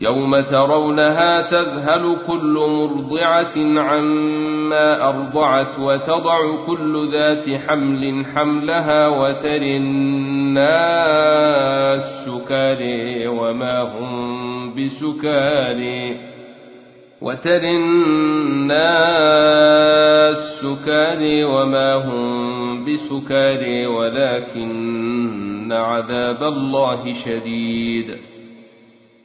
يوم ترونها تذهل كل مرضعة عما أرضعت وتضع كل ذات حمل حملها وتر الناس سكاري وما هم بسكاري وتر الناس سكاري وما هم بسكاري ولكن عذاب الله شديد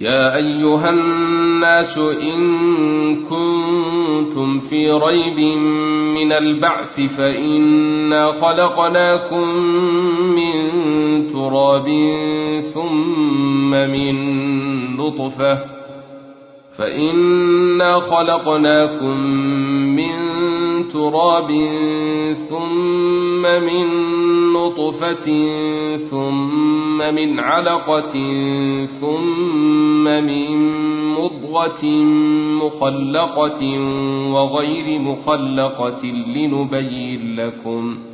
يا أيها الناس إن كنتم في ريب من البعث فانا خلقناكم من تراب ثم من نطفة فإنا خلقناكم تراب ثم من نطفة ثم من علقة ثم من مضغة مخلقة وغير مخلقة لنبين لكم ۖ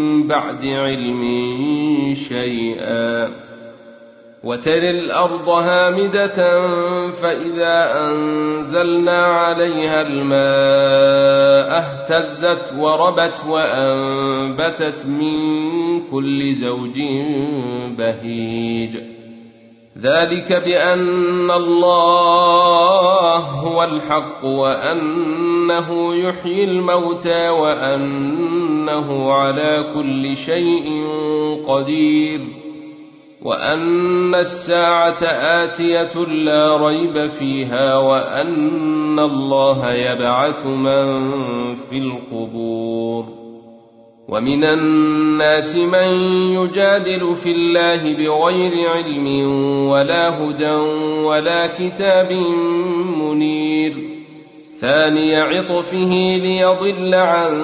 بعد علم شيئا وترى الأرض هامدة فإذا أنزلنا عليها الماء اهتزت وربت وأنبتت من كل زوج بهيج ذلك بأن الله هو الحق وأنه يحيي الموتى وانه على كل شيء قدير وأن الساعة آتية لا ريب فيها وأن الله يبعث من في القبور ومن الناس من يجادل في الله بغير علم ولا هدى ولا كتاب منير ثاني عطفه ليضل عن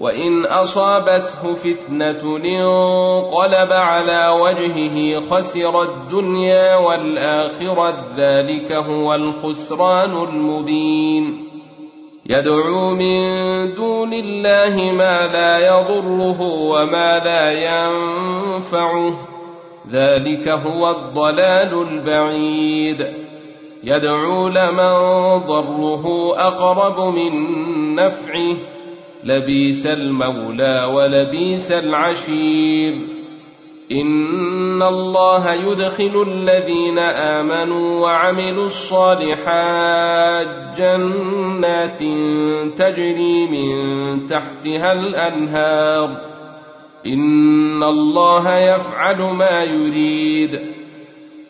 وإن أصابته فتنة انقلب على وجهه خسر الدنيا والآخرة ذلك هو الخسران المبين. يدعو من دون الله ما لا يضره وما لا ينفعه ذلك هو الضلال البعيد. يدعو لمن ضره أقرب من نفعه لبيس المولى ولبيس العشير. إن الله يدخل الذين آمنوا وعملوا الصالحات جنات تجري من تحتها الأنهار. إن الله يفعل ما يريد.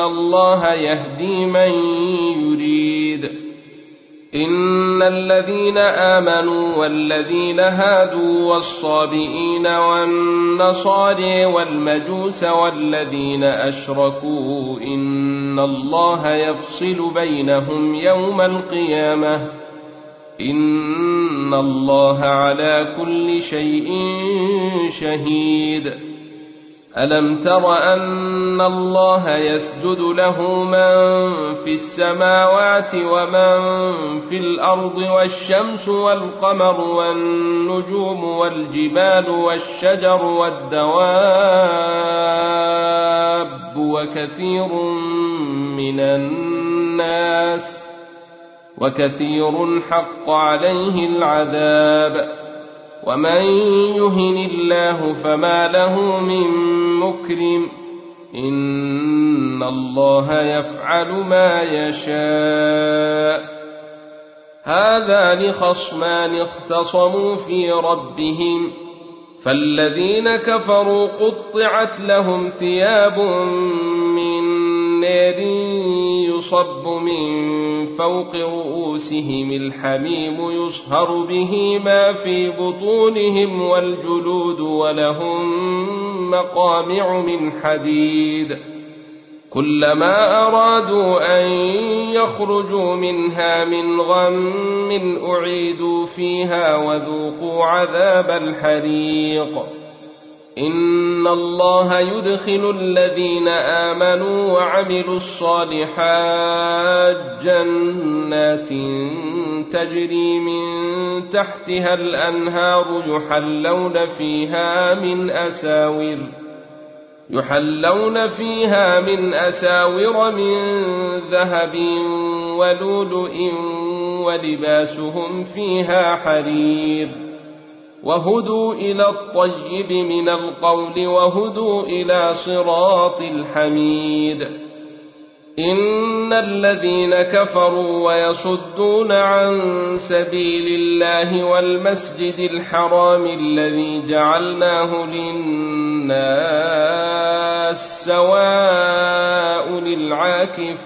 الله يهدي من يريد إن الذين آمنوا والذين هادوا والصابئين والنصاري والمجوس والذين أشركوا إن الله يفصل بينهم يوم القيامة إن الله على كل شيء شهيد ألم تر أن الله يسجد له من في السماوات ومن في الأرض والشمس والقمر والنجوم والجبال والشجر والدواب وكثير من الناس وكثير حق عليه العذاب ومن يهن الله فما له من مكرم إن الله يفعل ما يشاء. هذان خصمان اختصموا في ربهم. فالذين كفروا قطعت لهم ثياب من نار يصب من فوق رؤوسهم. الحميم يصهر به ما في بطونهم والجلود ولهم مقامع من حديد. كلما أرادوا أن يخرجوا منها من غم أعيدوا فيها وذوقوا عذاب الحريق. ان الله يدخل الذين امنوا وعملوا الصالحات جنات تجري من تحتها الانهار يحلون فيها من اساور يحلون فيها من اساور من ذهب ولؤلؤ ولباسهم فيها حرير وهدوا إلى الطيب من القول وهدوا إلى صراط الحميد. إن الذين كفروا ويصدون عن سبيل الله والمسجد الحرام الذي جعلناه للناس سواء العاكف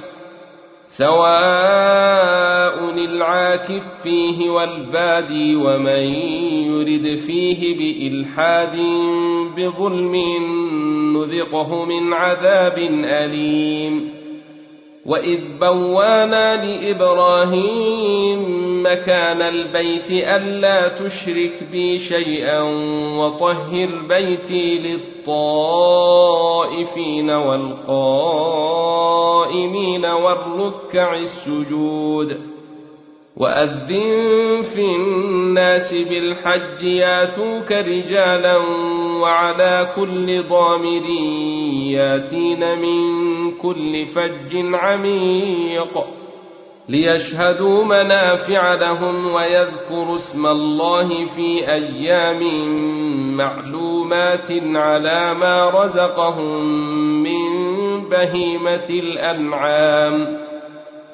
سواء العاكف فيه والبادي ومن يرد فيه بإلحاد بظلم نذقه من عذاب أليم. وإذ بوانا لإبراهيم مكان البيت ألا تشرك بي شيئا وطهر بيتي للطائفين والقائمين والركع السجود. وأذن في الناس بالحج ياتوك رجالا وعلى كل ضامر ياتين من كل فج عميق ليشهدوا منافع لهم ويذكروا اسم الله في أيام معلومات على ما رزقهم من بهيمة الأنعام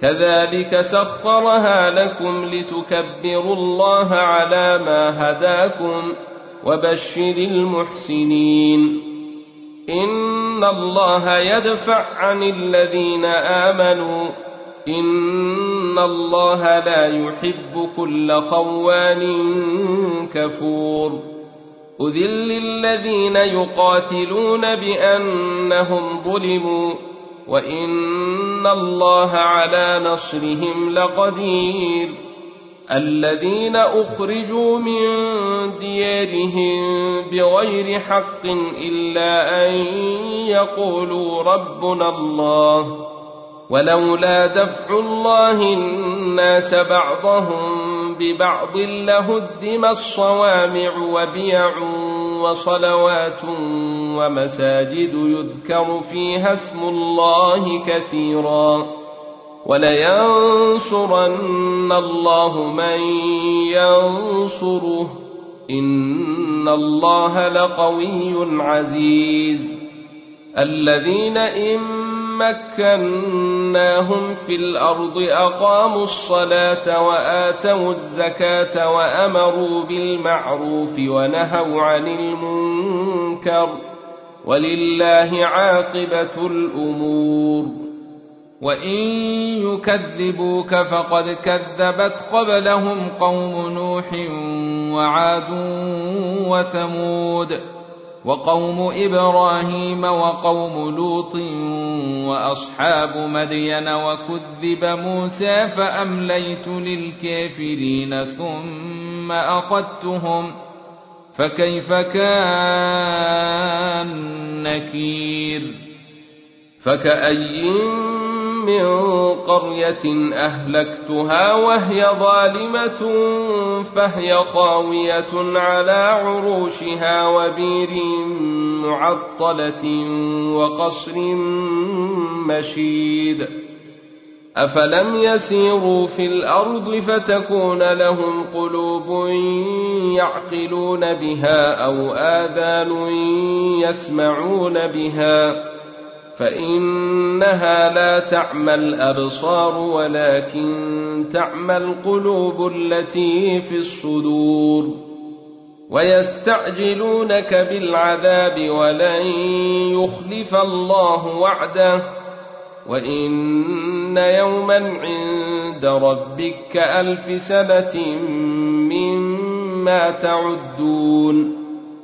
كذلك سخرها لكم لتكبروا الله على ما هداكم وبشر المحسنين. إن الله يدفع عن الذين آمنوا. إن الله لا يحب كل خوان كفور. أذل الذين يقاتلون بأنهم ظلموا. وان الله على نصرهم لقدير الذين اخرجوا من ديارهم بغير حق الا ان يقولوا ربنا الله ولولا دفع الله الناس بعضهم ببعض لهدم الصوامع وبيع وصلوات ومساجد يذكر فيها اسم الله كثيرا ولينصرن الله من ينصره. إن الله لقوي عزيز. الذين إن مكناهم في الأرض أقاموا الصلاة وآتوا الزكاة وأمروا بالمعروف ونهوا عن المنكر. ولله عاقبة الأمور. وإن يكذبوك فقد كذبت قبلهم قوم نوح وعاد وثمود. وقوم إبراهيم وقوم لوط وأصحاب مدين وكذب موسى فأمليت للكافرين ثم أخذتهم فكيف كان نكير؟ فكأي من قرية أهلكتها وهي ظالمة فهي خاوية على عروشها وبير معطلة وقصر مشيد. أفلم يسيروا في الأرض فتكون لهم قلوب يعقلون بها أو آذان يسمعون بها فإنها لا تعمى الأبصار ولكن تعمى القلوب التي في الصدور ويستعجلونك بالعذاب ولن يخلف الله وعده وإن يوما عند ربك كألف سنة مما تعدون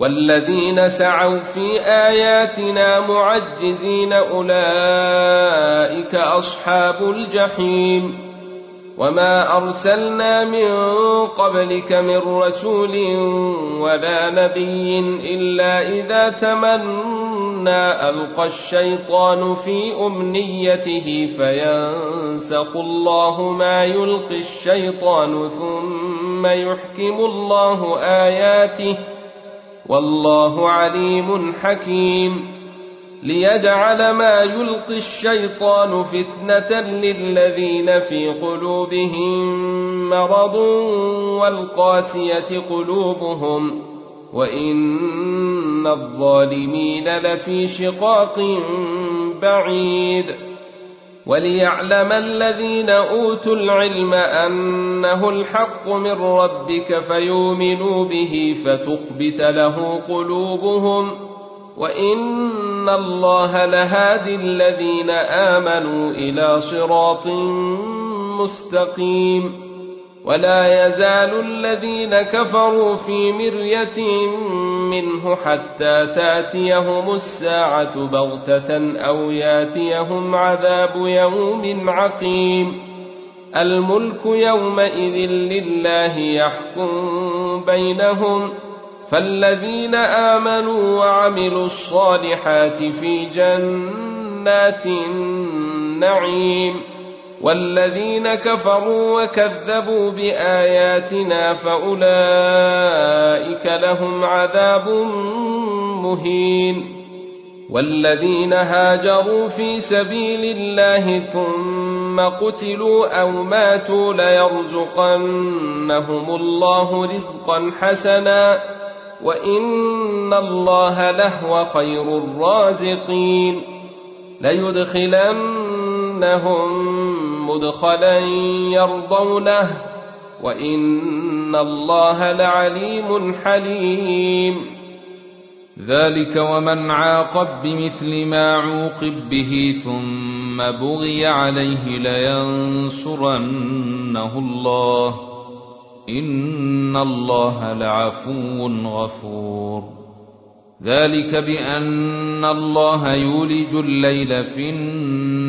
والذين سعوا في آياتنا معجزين أولئك أصحاب الجحيم وما أرسلنا من قبلك من رسول ولا نبي إلا إذا تمنى ألقى الشيطان في أمنيته فينسخ الله ما يلقي الشيطان ثم يحكم الله آياته والله عليم حكيم ليجعل ما يلقي الشيطان فتنة للذين في قلوبهم مرض والقاسية قلوبهم وإن الظالمين لفي شقاق بعيد وليعلم الذين أوتوا العلم أنه الحق من ربك فيؤمنوا به فتخبت له قلوبهم ۖ وإن الله لهادي الذين آمنوا إلى صراط مستقيم ولا يزال الذين كفروا في مرية منه حتى تاتيهم الساعة بغتة أو ياتيهم عذاب يوم عقيم. الملك يومئذ لله يحكم بينهم. فالذين آمنوا وعملوا الصالحات في جنات النعيم. والذين كفروا وكذبوا بآياتنا فأولئك لهم عذاب مهين. والذين هاجروا في سبيل الله ثم قتلوا أو ماتوا ليرزقنهم الله رزقا حسنا. وإن الله لهو خير الرازقين. ليدخلنهم مدخلا يرضونه وإن الله لعليم حليم. ذلك ومن عاقب بمثل ما عوقب به ثم بغي عليه لينصرنه الله. إن الله لعفو غفور. ذلك بأن الله يولج الليل في النهار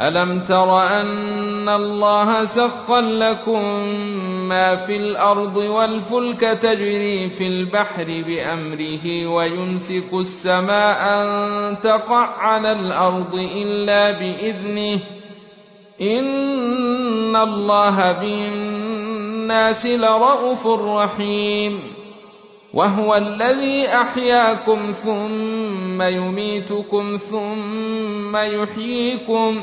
ألم تر أن الله سخر لكم ما في الأرض والفلك تجري في البحر بأمره ويمسك السماء أن تقع على الأرض إلا بإذنه إن الله بالناس لرءوف رحيم وهو الذي أحياكم ثم يميتكم ثم يحييكم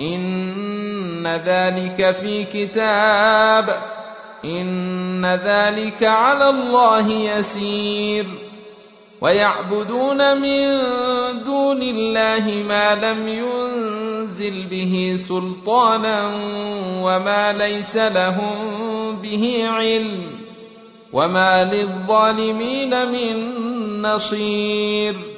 إن ذلك في كتاب إن ذلك على الله يسير. ويعبدون من دون الله ما لم ينزل به سلطانا وما ليس لهم به علم وما للظالمين من نصير.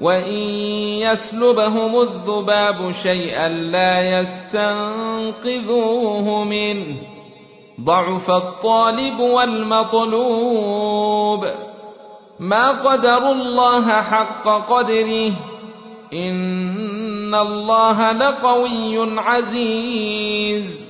وان يسلبهم الذباب شيئا لا يستنقذوه منه ضعف الطالب والمطلوب ما قدروا الله حق قدره ان الله لقوي عزيز